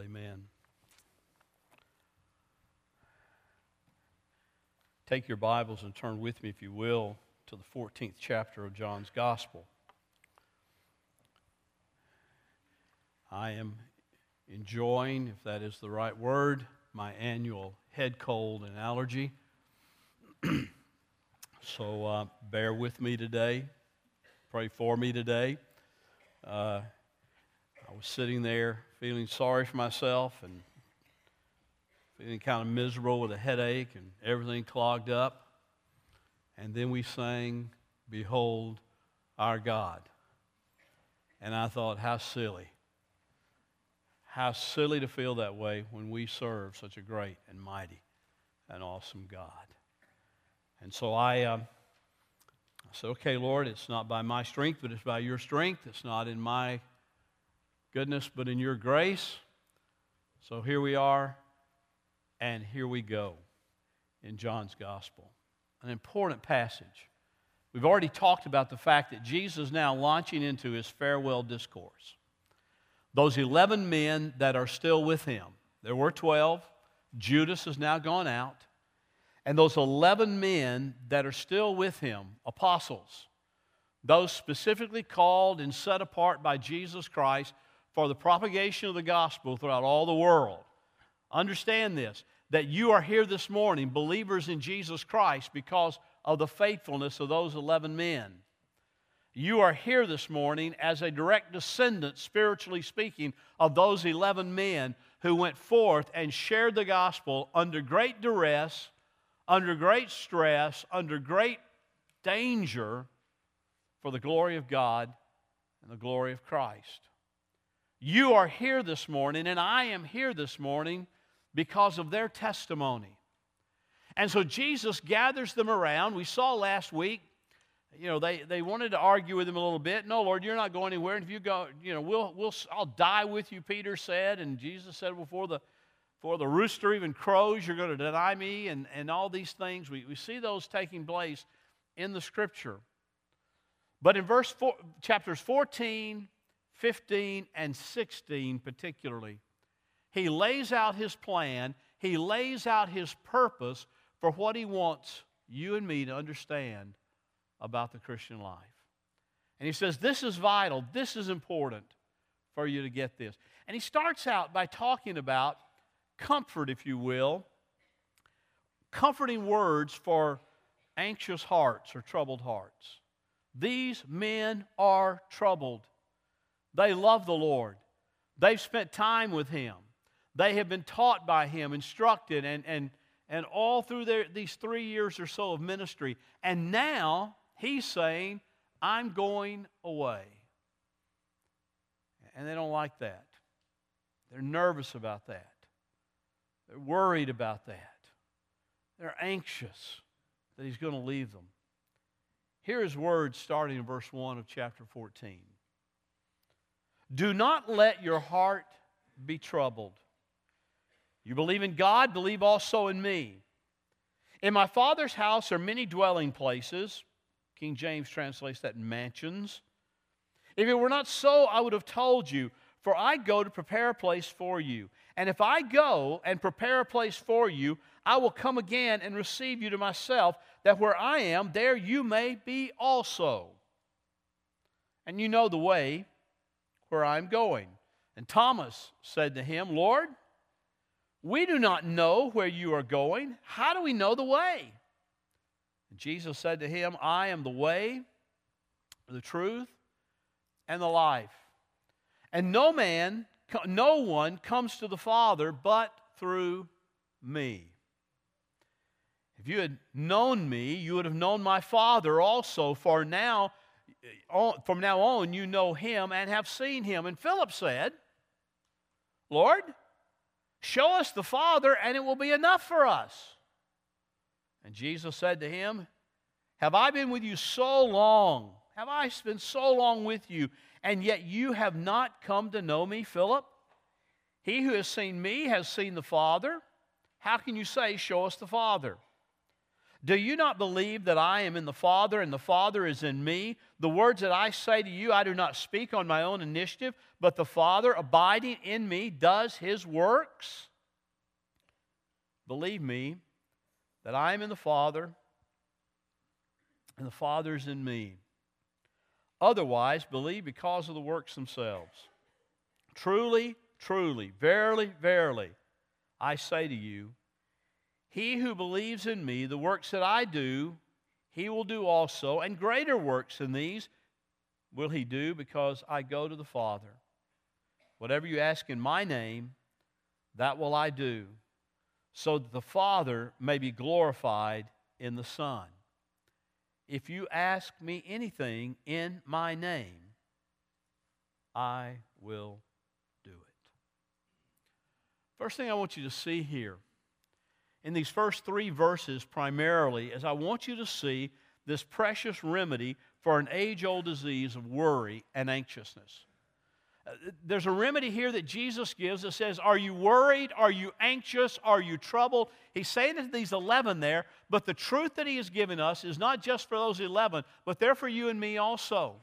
Amen. Take your Bibles and turn with me, if you will, to the 14th chapter of John's Gospel. I am enjoying, if that is the right word, my annual head cold and allergy. so uh, bear with me today. Pray for me today. Uh, I was sitting there feeling sorry for myself and feeling kind of miserable with a headache and everything clogged up. And then we sang, Behold our God. And I thought, how silly. How silly to feel that way when we serve such a great and mighty and awesome God. And so I, uh, I said, okay, Lord, it's not by my strength, but it's by your strength. It's not in my goodness, but in your grace. So here we are and here we go in John's gospel. An important passage. We've already talked about the fact that Jesus is now launching into his farewell discourse. Those 11 men that are still with him, there were 12, Judas has now gone out, and those 11 men that are still with him, apostles, those specifically called and set apart by Jesus Christ for the propagation of the gospel throughout all the world. Understand this that you are here this morning, believers in Jesus Christ, because of the faithfulness of those 11 men. You are here this morning as a direct descendant, spiritually speaking, of those 11 men who went forth and shared the gospel under great duress, under great stress, under great danger for the glory of God and the glory of Christ. You are here this morning, and I am here this morning because of their testimony. And so Jesus gathers them around. We saw last week, you know, they, they wanted to argue with him a little bit. No, Lord, you're not going anywhere. And if you go, you know, we'll, we'll, I'll die with you, Peter said. And Jesus said, before the, before the rooster even crows, you're going to deny me, and, and all these things. We, we see those taking place in the scripture. But in verse four, chapters 14, 15, and 16, particularly, he lays out his plan, he lays out his purpose for what he wants you and me to understand about the Christian life. And he says, This is vital, this is important for you to get this. And he starts out by talking about comfort, if you will, comforting words for anxious hearts or troubled hearts. These men are troubled. They love the Lord. They've spent time with Him. They have been taught by Him, instructed, and, and, and all through their, these three years or so of ministry. And now He's saying, I'm going away. And they don't like that. They're nervous about that. They're worried about that. They're anxious that He's going to leave them. Here is words starting in verse 1 of chapter 14. Do not let your heart be troubled. You believe in God, believe also in me. In my Father's house are many dwelling places. King James translates that mansions. If it were not so, I would have told you, for I go to prepare a place for you. And if I go and prepare a place for you, I will come again and receive you to myself, that where I am, there you may be also. And you know the way where I'm going. And Thomas said to him, Lord, we do not know where you are going. How do we know the way? And Jesus said to him, I am the way, the truth, and the life. And no man, no one comes to the Father but through me. If you had known me, you would have known my Father also, for now from now on you know him and have seen him. And Philip said, Lord, show us the Father, and it will be enough for us. And Jesus said to him, Have I been with you so long? Have I been so long with you, and yet you have not come to know me, Philip? He who has seen me has seen the Father. How can you say, Show us the Father? Do you not believe that I am in the Father and the Father is in me? The words that I say to you, I do not speak on my own initiative, but the Father abiding in me does his works. Believe me that I am in the Father and the Father is in me. Otherwise, believe because of the works themselves. Truly, truly, verily, verily, I say to you, he who believes in me, the works that I do, he will do also, and greater works than these will he do because I go to the Father. Whatever you ask in my name, that will I do, so that the Father may be glorified in the Son. If you ask me anything in my name, I will do it. First thing I want you to see here in these first three verses primarily is I want you to see this precious remedy for an age old disease of worry and anxiousness. Uh, there's a remedy here that Jesus gives that says, Are you worried? Are you anxious? Are you troubled? He's saying to these 11 there, but the truth that he has given us is not just for those 11, but they're for you and me also.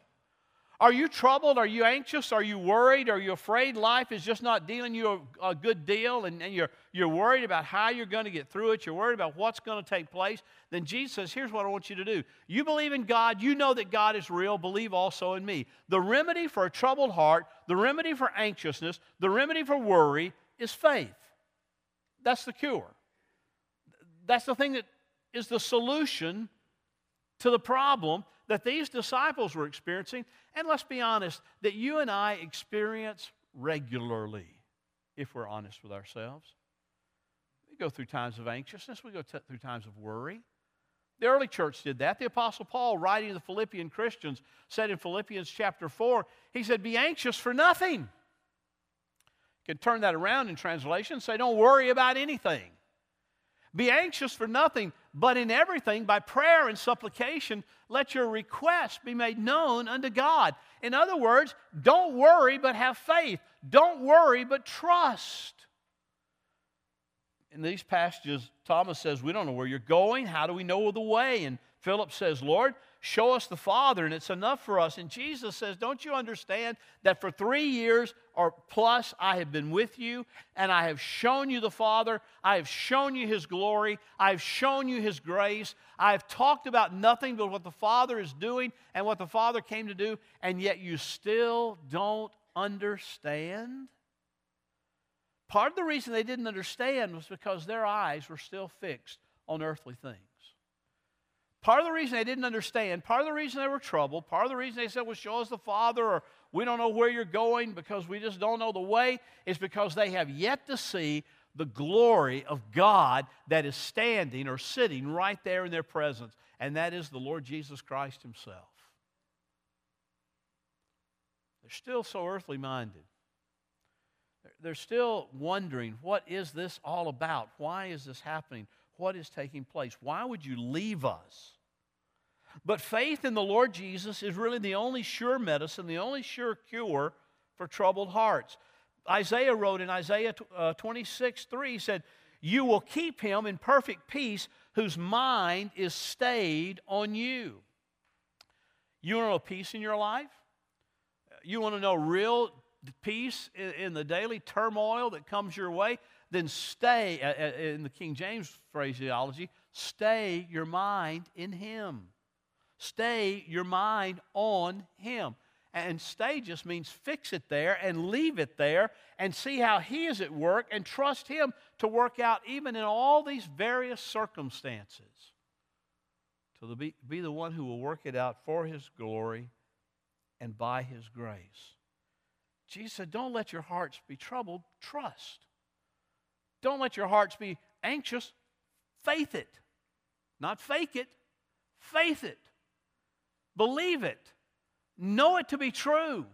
Are you troubled? Are you anxious? Are you worried? Are you afraid life is just not dealing you a, a good deal and, and, you're, you're worried about how you're going to get through it? You're worried about what's going to take place? Then Jesus says, Here's what I want you to do. You believe in God. You know that God is real. Believe also in me. The remedy for a troubled heart, the remedy for anxiousness, the remedy for worry is faith. That's the cure. That's the thing that is the solution to the problem that these disciples were experiencing, and let's be honest, that you and I experience regularly, if we're honest with ourselves. We go through times of anxiousness, we go t- through times of worry. The early church did that. The Apostle Paul, writing to the Philippian Christians, said in Philippians chapter 4, he said, Be anxious for nothing. You can turn that around in translation, say, Don't worry about anything. Be anxious for nothing, but in everything, by prayer and supplication, let your requests be made known unto God. In other words, don't worry, but have faith. Don't worry, but trust. In these passages, Thomas says, We don't know where you're going. How do we know the way? And Philip says, Lord, Show us the Father, and it's enough for us. And Jesus says, Don't you understand that for three years or plus I have been with you, and I have shown you the Father, I have shown you His glory, I have shown you His grace, I have talked about nothing but what the Father is doing and what the Father came to do, and yet you still don't understand? Part of the reason they didn't understand was because their eyes were still fixed on earthly things. Part of the reason they didn't understand, part of the reason they were troubled, part of the reason they said, Well, show us the Father, or we don't know where you're going because we just don't know the way, is because they have yet to see the glory of God that is standing or sitting right there in their presence, and that is the Lord Jesus Christ Himself. They're still so earthly minded. They're still wondering, what is this all about? Why is this happening? What is taking place? Why would you leave us? But faith in the Lord Jesus is really the only sure medicine, the only sure cure for troubled hearts. Isaiah wrote in Isaiah uh, 26 3, he said, You will keep him in perfect peace whose mind is stayed on you. You want to know peace in your life? You want to know real peace in the daily turmoil that comes your way? Then stay, uh, uh, in the King James phraseology, stay your mind in Him. Stay your mind on Him. And stay just means fix it there and leave it there and see how He is at work and trust Him to work out even in all these various circumstances. To be, be the one who will work it out for His glory and by His grace. Jesus said, Don't let your hearts be troubled, trust. Don't let your hearts be anxious, faith it. Not fake it, faith it. Believe it. Know it to be true.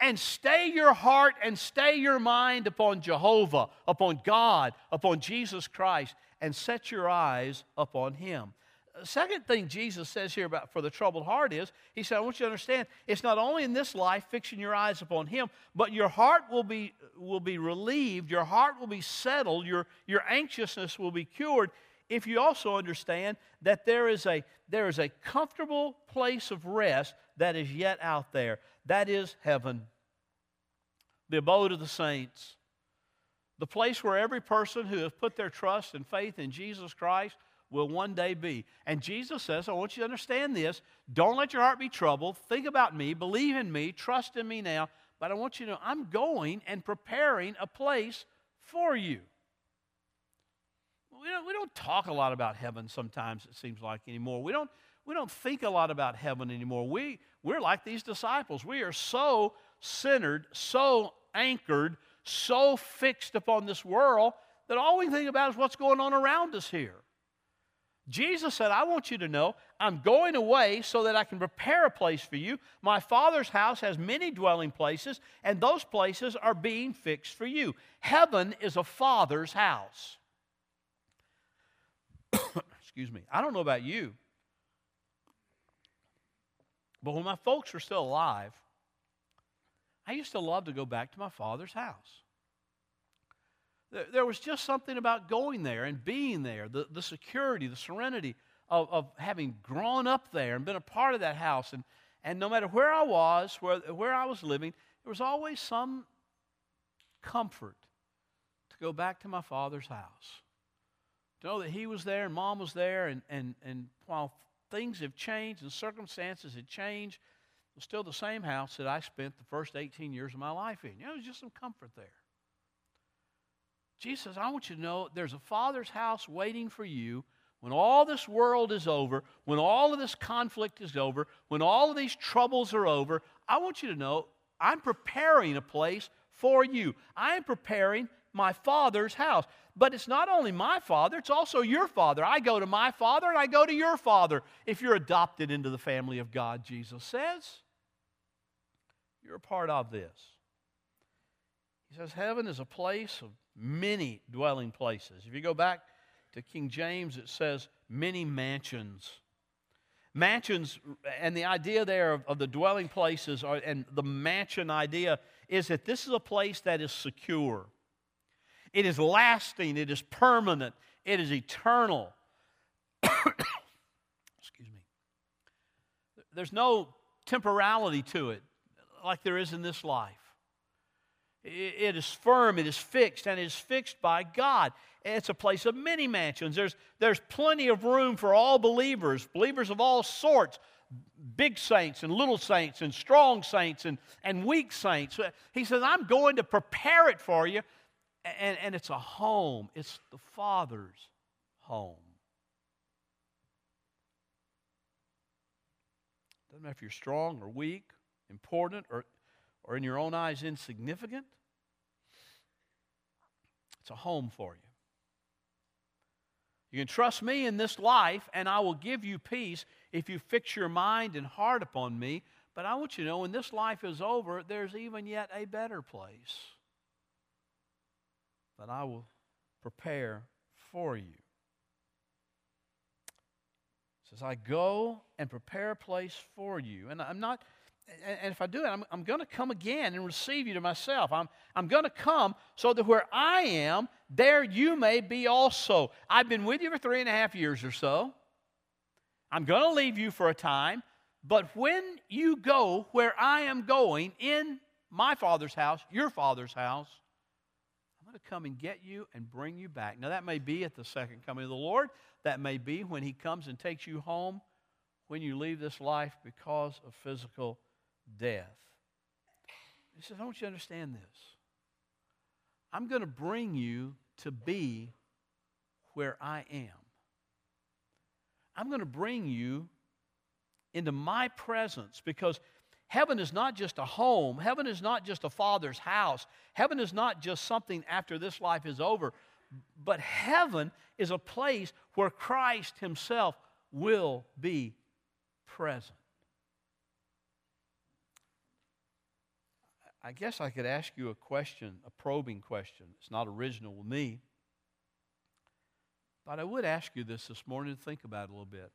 And stay your heart and stay your mind upon Jehovah, upon God, upon Jesus Christ, and set your eyes upon Him. Second thing Jesus says here about for the troubled heart is, He said, I want you to understand, it's not only in this life fixing your eyes upon Him, but your heart will be, will be relieved, your heart will be settled, your, your anxiousness will be cured if you also understand that there is a, there is a comfortable place of rest that is yet out there. That is heaven, the abode of the saints, the place where every person who has put their trust and faith in Jesus Christ will one day be. And Jesus says, I want you to understand this. Don't let your heart be troubled. Think about me, believe in me, trust in me now. But I want you to know I'm going and preparing a place for you. We don't, we don't talk a lot about heaven sometimes, it seems like, anymore. We don't, we don't think a lot about heaven anymore. We, we're like these disciples. We are so centered, so anchored, so fixed upon this world that all we think about is what's going on around us here. Jesus said, I want you to know I'm going away so that I can prepare a place for you. My Father's house has many dwelling places, and those places are being fixed for you. Heaven is a Father's house. Excuse me. I don't know about you, but when my folks were still alive, I used to love to go back to my father's house. There was just something about going there and being there, the, the security, the serenity of, of having grown up there and been a part of that house. And, and no matter where I was, where, where I was living, there was always some comfort to go back to my father's house to know that he was there and mom was there, and, and, and while things have changed and circumstances have changed, it was still the same house that I spent the first 18 years of my life in. You know, there's just some comfort there. Jesus, I want you to know there's a Father's house waiting for you when all this world is over, when all of this conflict is over, when all of these troubles are over. I want you to know I'm preparing a place for you. I am preparing my Father's house. But it's not only my Father, it's also your Father. I go to my Father and I go to your Father if you're adopted into the family of God, Jesus says. You're a part of this. He says, Heaven is a place of many dwelling places. If you go back to King James, it says many mansions. Mansions, and the idea there of, of the dwelling places are, and the mansion idea is that this is a place that is secure. It is lasting, it is permanent, it is eternal. Excuse me. There's no temporality to it like there is in this life. It is firm, it is fixed, and it is fixed by God. It's a place of many mansions. There's, there's plenty of room for all believers, believers of all sorts, big saints and little saints and strong saints and, and weak saints. He says, I'm going to prepare it for you and, and it's a home, it's the Father's home. Doesn't matter if you're strong or weak, important or, or in your own eyes insignificant, it's a home for you. You can trust me in this life, and I will give you peace if you fix your mind and heart upon me. But I want you to know when this life is over, there's even yet a better place that I will prepare for you. says, I go and prepare a place for you. And I'm not, and if I do it, I'm, I'm going to come again and receive you to myself. I'm, I'm going to come so that where I am, there you may be also. I've been with you for three and a half years or so. I'm going to leave you for a time. But when you go where I am going in my father's house, your father's house, I'm going to come and get you and bring you back. Now, that may be at the second coming of the Lord. That may be when He comes and takes you home when you leave this life because of physical death. He says, I want you to understand this. I'm going to bring you to be where I am. I'm going to bring you into my presence because Heaven is not just a home. Heaven is not just a father's house. Heaven is not just something after this life is over. But heaven is a place where Christ Himself will be present. I guess I could ask you a question, a probing question. It's not original with me. But I would ask you this this morning to think about it a little bit.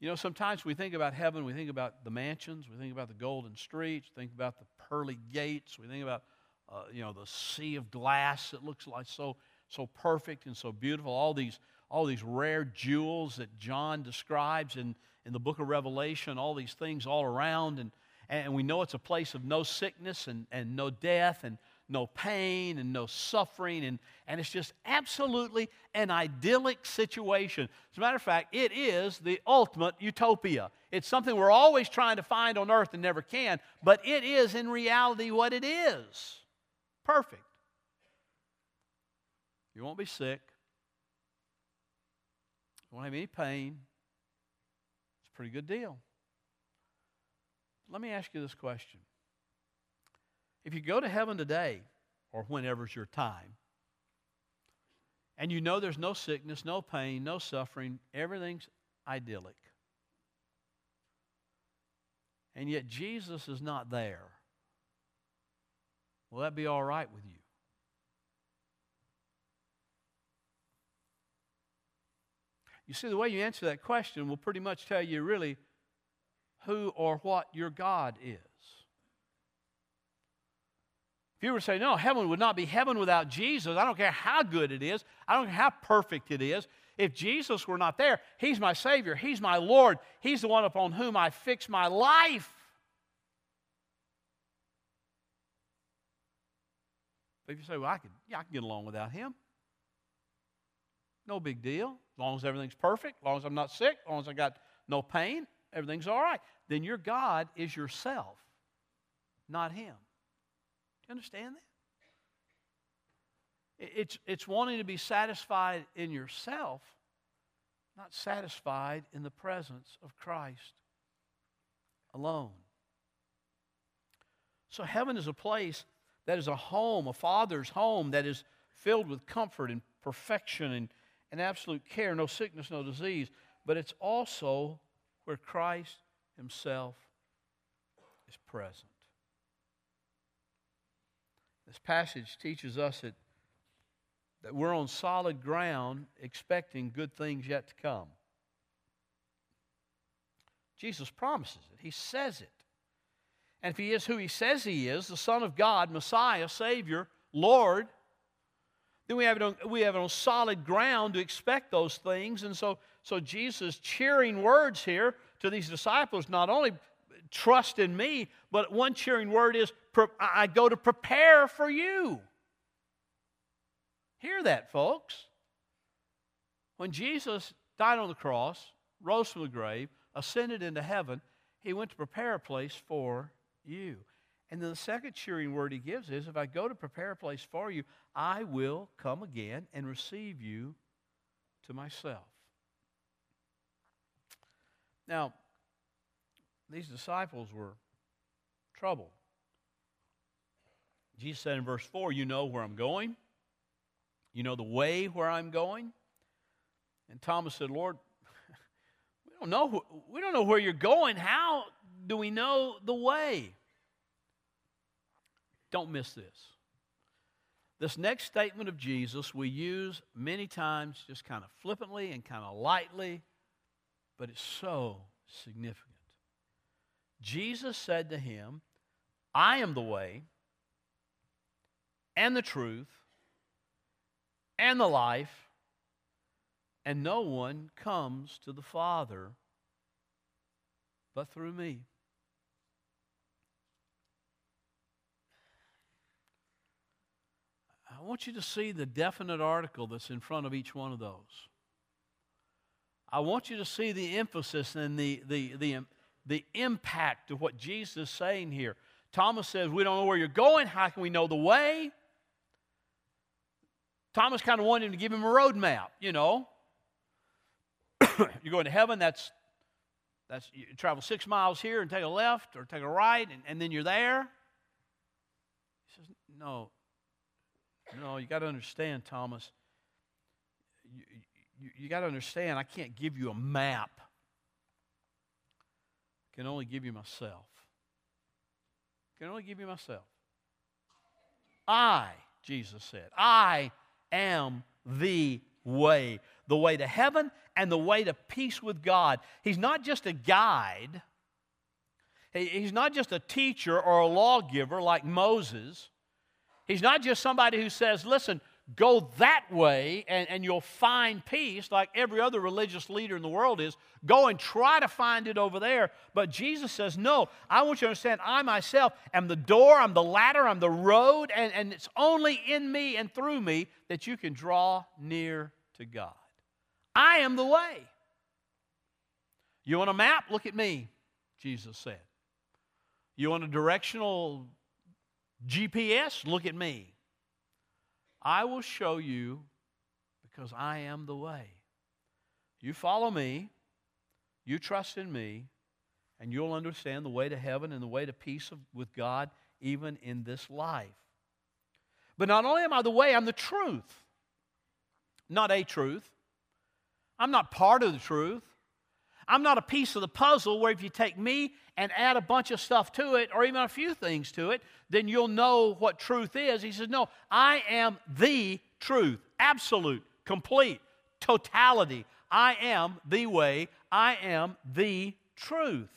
You know, sometimes we think about heaven, we think about the mansions, we think about the golden streets, think about the pearly gates, we think about, uh, you know, the sea of glass that looks like so, so perfect and so beautiful, all these, all these rare jewels that John describes in, in the book of Revelation, all these things all around. And, and we know it's a place of no sickness and, and no death and no pain and no suffering. And, and it's just absolutely an idyllic situation. As a matter of fact, it is the ultimate utopia. It's something we're always trying to find on earth and never can, but it is in reality what it is perfect. You won't be sick, you won't have any pain. It's a pretty good deal. Let me ask you this question. If you go to heaven today, or whenever's your time, and you know there's no sickness, no pain, no suffering, everything's idyllic, and yet Jesus is not there, will that be all right with you? You see, the way you answer that question will pretty much tell you really who or what your God is. If you were to say, no, heaven would not be heaven without Jesus, I don't care how good it is, I don't care how perfect it is. If Jesus were not there, He's my Savior, He's my Lord, He's the one upon whom I fix my life. But if you say, well, I can, yeah, I can get along without Him, no big deal. As long as everything's perfect, as long as I'm not sick, as long as I got no pain, everything's all right. Then your God is yourself, not Him. Do you understand that? It's, it's wanting to be satisfied in yourself, not satisfied in the presence of Christ alone. So, heaven is a place that is a home, a father's home that is filled with comfort and perfection and and absolute care, no sickness, no disease, but it's also where Christ Himself is present. This passage teaches us that, that we're on solid ground expecting good things yet to come. Jesus promises it, He says it. And if He is who He says He is, the Son of God, Messiah, Savior, Lord, then we have it on, we have it on solid ground to expect those things. And so, so Jesus' cheering words here to these disciples not only trust in me, but one cheering word is, I go to prepare for you. Hear that, folks. When Jesus died on the cross, rose from the grave, ascended into heaven, he went to prepare a place for you. And then the second cheering word he gives is if I go to prepare a place for you, I will come again and receive you to myself. Now, these disciples were troubled. Jesus said in verse 4, You know where I'm going, you know the way where I'm going. And Thomas said, Lord, we don't know, we don't know where you're going. How do we know the way? Don't miss this. This next statement of Jesus we use many times just kind of flippantly and kind of lightly, but it's so significant. Jesus said to him, I am the way and the truth and the life, and no one comes to the Father but through me. I want you to see the definite article that's in front of each one of those. I want you to see the emphasis and the, the, the, the impact of what Jesus is saying here. Thomas says, We don't know where you're going. How can we know the way? Thomas kind of wanted him to give him a road map, you know. you're going to heaven, that's, that's you travel six miles here and take a left or take a right, and, and then you're there. He says, No, no, you got to understand, Thomas. You, you, you got to understand, I can't give you a map. I can only give you myself. I can only give you myself. I, Jesus said, I am the way, the way to heaven and the way to peace with God. He's not just a guide, he's not just a teacher or a lawgiver like Moses. He's not just somebody who says, listen, go that way and, and you'll find peace like every other religious leader in the world is. Go and try to find it over there. But Jesus says, No, I want you to understand I myself am the door, I'm the ladder, I'm the road, and, and it's only in me and through me that you can draw near to God. I am the way. You want a map? Look at me, Jesus said. You want a directional GPS? Look at me. I will show you because I am the way. You follow me, you trust in me, and you'll understand the way to heaven and the way to peace with God even in this life. But not only am I the way, I'm the truth. Not a truth. I'm not part of the truth. I'm not a piece of the puzzle where if you take me and add a bunch of stuff to it, or even a few things to it, then you'll know what truth is. He says, No, I am the truth, absolute, complete, totality. I am the way, I am the truth.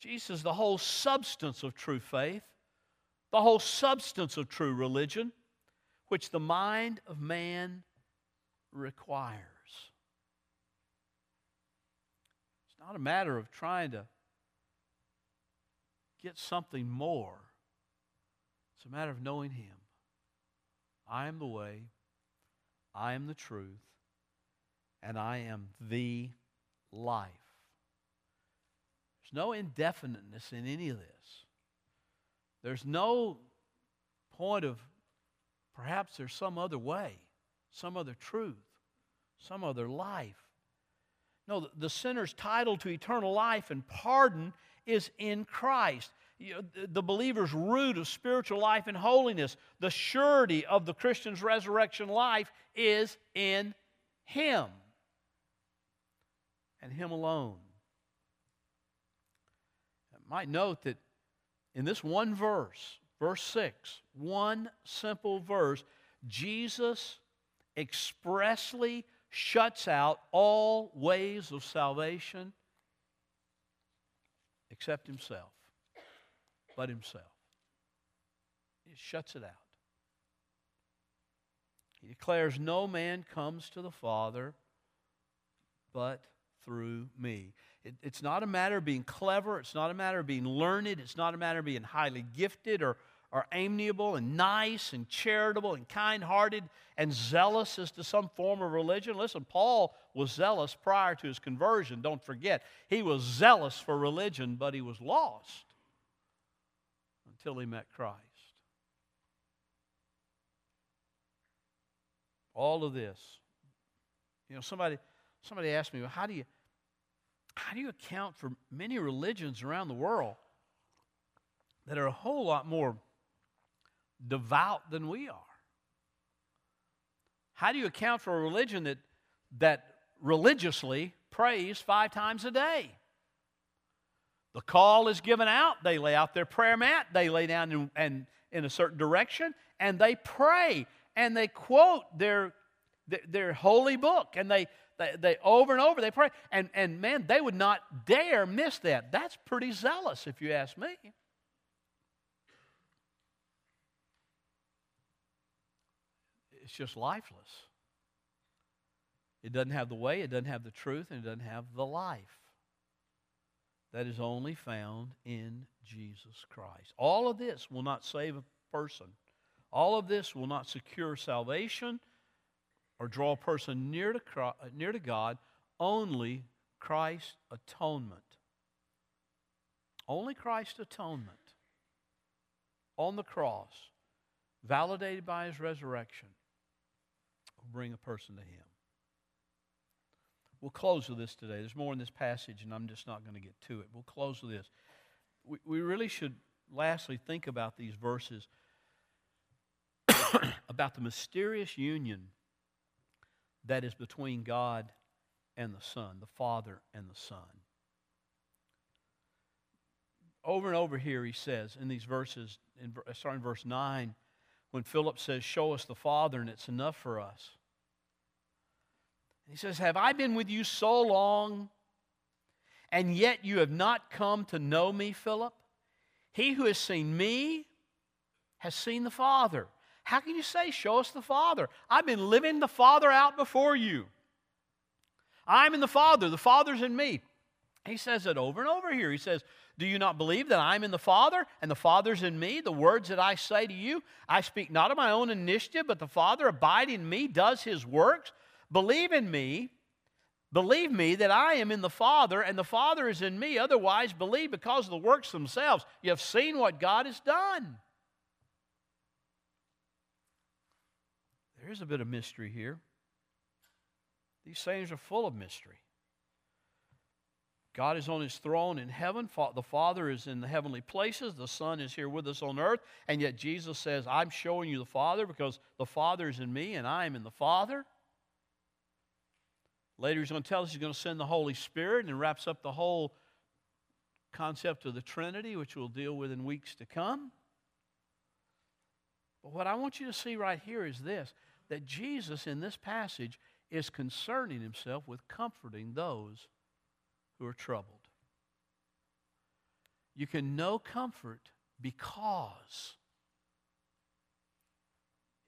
Jesus, the whole substance of true faith, the whole substance of true religion, which the mind of man requires. It's not a matter of trying to get something more. It's a matter of knowing Him. I am the way, I am the truth, and I am the life. There's no indefiniteness in any of this. There's no point of perhaps there's some other way, some other truth, some other life. No, the sinner's title to eternal life and pardon is in Christ. The believer's root of spiritual life and holiness, the surety of the Christian's resurrection life is in Him and Him alone. I might note that in this one verse, verse 6, one simple verse, Jesus expressly shuts out all ways of salvation except himself, but himself. He shuts it out. He declares, No man comes to the Father but through me. It, it's not a matter of being clever. It's not a matter of being learned. It's not a matter of being highly gifted or are amiable and nice and charitable and kind hearted and zealous as to some form of religion. Listen, Paul was zealous prior to his conversion. Don't forget, he was zealous for religion, but he was lost until he met Christ. All of this. You know, somebody, somebody asked me, well, how do you how do you account for many religions around the world that are a whole lot more devout than we are? How do you account for a religion that, that religiously prays five times a day? The call is given out, they lay out their prayer mat, they lay down in, and, in a certain direction, and they pray, and they quote their, their, their holy book, and they, they, they over and over they pray. And, and man, they would not dare miss that. That's pretty zealous, if you ask me. It's just lifeless. It doesn't have the way, it doesn't have the truth, and it doesn't have the life that is only found in Jesus Christ. All of this will not save a person. All of this will not secure salvation or draw a person near to, Christ, near to God. Only Christ's atonement. Only Christ's atonement on the cross, validated by his resurrection, bring a person to Him. We'll close with this today. There's more in this passage, and I'm just not going to get to it. We'll close with this. We, we really should, lastly, think about these verses about the mysterious union that is between God and the Son, the Father and the Son. Over and over here, he says in these verses, in, starting in verse 9, when Philip says, Show us the Father, and it's enough for us. He says, Have I been with you so long, and yet you have not come to know me, Philip? He who has seen me has seen the Father. How can you say, Show us the Father? I've been living the Father out before you. I'm in the Father, the Father's in me. He says it over and over here. He says, Do you not believe that I'm in the Father and the Father's in me? The words that I say to you, I speak not of my own initiative, but the Father abiding in me does his works. Believe in me. Believe me that I am in the Father and the Father is in me. Otherwise, believe because of the works themselves. You have seen what God has done. There is a bit of mystery here. These sayings are full of mystery. God is on his throne in heaven. The Father is in the heavenly places. The Son is here with us on earth. And yet Jesus says, I'm showing you the Father because the Father is in me and I am in the Father. Later, he's going to tell us he's going to send the Holy Spirit and wraps up the whole concept of the Trinity, which we'll deal with in weeks to come. But what I want you to see right here is this that Jesus in this passage is concerning himself with comforting those who are troubled. You can know comfort because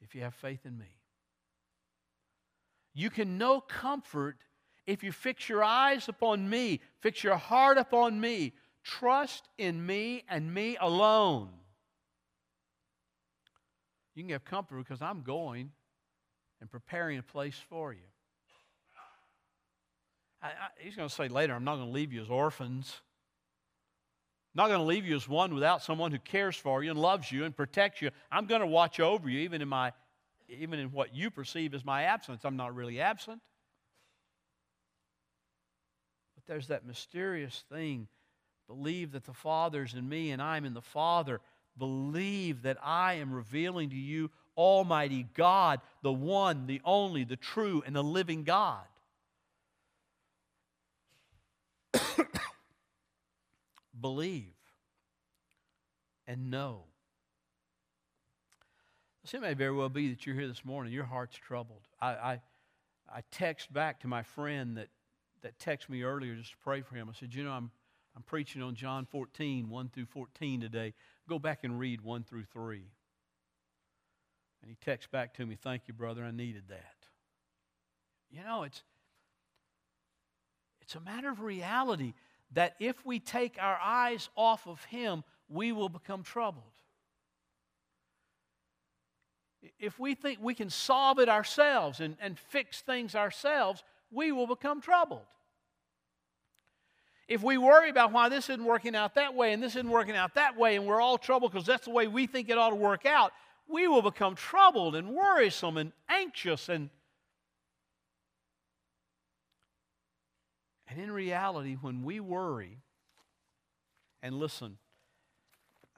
if you have faith in me. You can know comfort if you fix your eyes upon me, fix your heart upon me, trust in me and me alone. You can have comfort because I'm going and preparing a place for you. I, I, he's going to say later, I'm not going to leave you as orphans. I'm not going to leave you as one without someone who cares for you and loves you and protects you. I'm going to watch over you even in my even in what you perceive as my absence. I'm not really absent. But there's that mysterious thing. Believe that the Father's in me and I'm in the Father. Believe that I am revealing to you Almighty God, the one, the only, the true, and the living God. Believe and know. it may very well be that you're here this morning, your heart's troubled. I, I, I text back to my friend that, that texted me earlier just to pray for him. I said, You know, I'm, I'm preaching on John 14, 1 through 14 today. Go back and read 1 through 3. And he texts back to me, Thank you, brother, I needed that. You know, it's, it's a matter of reality that if we take our eyes off of Him, we will become troubled. If we think we can solve it ourselves and, and fix things ourselves, we will become troubled. If we worry about why this isn't working out that way and this isn't working out that way, and we're all troubled because that's the way we think it ought to work out, we will become troubled and worrisome and anxious and And in reality, when we worry, and listen,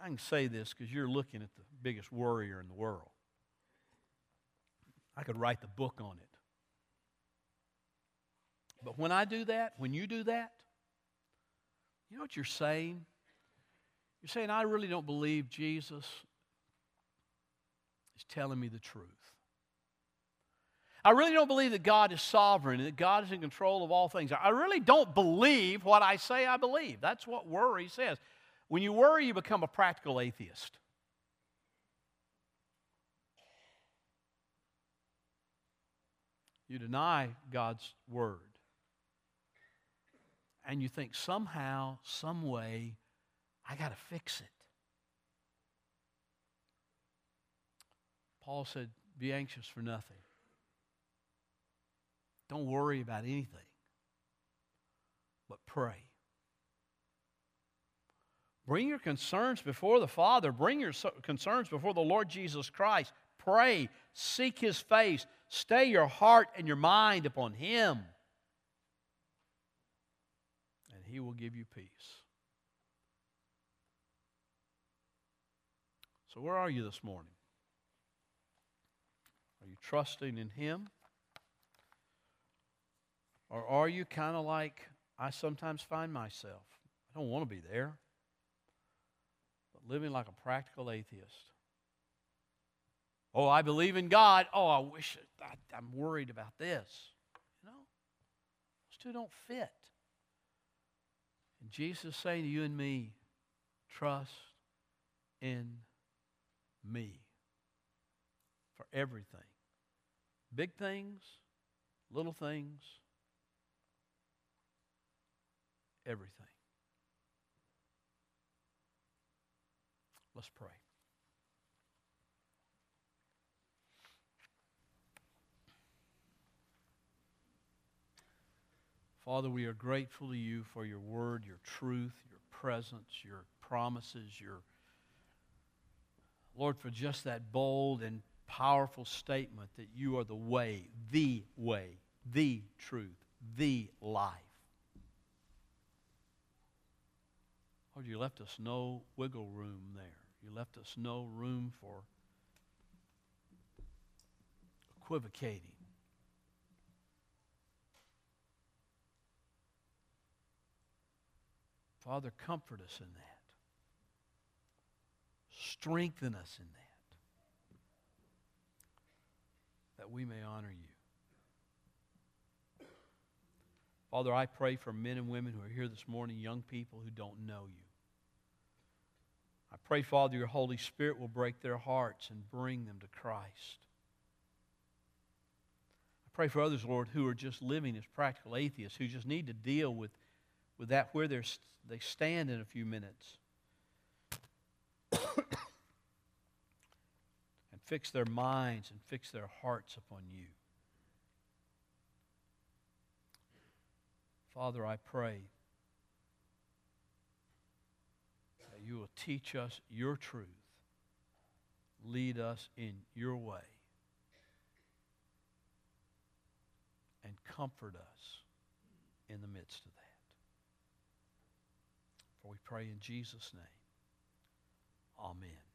I can say this because you're looking at the biggest worrier in the world. I could write the book on it. But when I do that, when you do that, you know what you're saying? You're saying, I really don't believe Jesus is telling me the truth. I really don't believe that God is sovereign and that God is in control of all things. I really don't believe what I say I believe. That's what worry says. When you worry, you become a practical atheist. You deny God's word. And you think somehow, some way, I got to fix it. Paul said, Be anxious for nothing. Don't worry about anything, but pray. Bring your concerns before the Father. Bring your concerns before the Lord Jesus Christ. Pray. Seek His face. Stay your heart and your mind upon Him. And He will give you peace. So, where are you this morning? Are you trusting in Him? Or are you kind of like I sometimes find myself? I don't want to be there, but living like a practical atheist. Oh, I believe in God. Oh, I wish it, I, I'm worried about this. You know, those two don't fit. And Jesus is saying to you and me, trust in me. For everything big things, little things, everything. Let's pray. Father, we are grateful to you for your word, your truth, your presence, your promises, your Lord, for just that bold and powerful statement that you are the way, the way, the truth, the life. Lord, you left us no wiggle room there. You left us no room for equivocating. Father, comfort us in that. Strengthen us in that. That we may honor you. Father, I pray for men and women who are here this morning, young people who don't know you. I pray, Father, your Holy Spirit will break their hearts and bring them to Christ. I pray for others, Lord, who are just living as practical atheists, who just need to deal with, with that where they're, they stand in a few minutes. and fix their minds and fix their hearts upon you. Father, I pray you will teach us your truth, lead us in your way, and comfort us in the midst of that. For we pray in Jesus' name. Amen.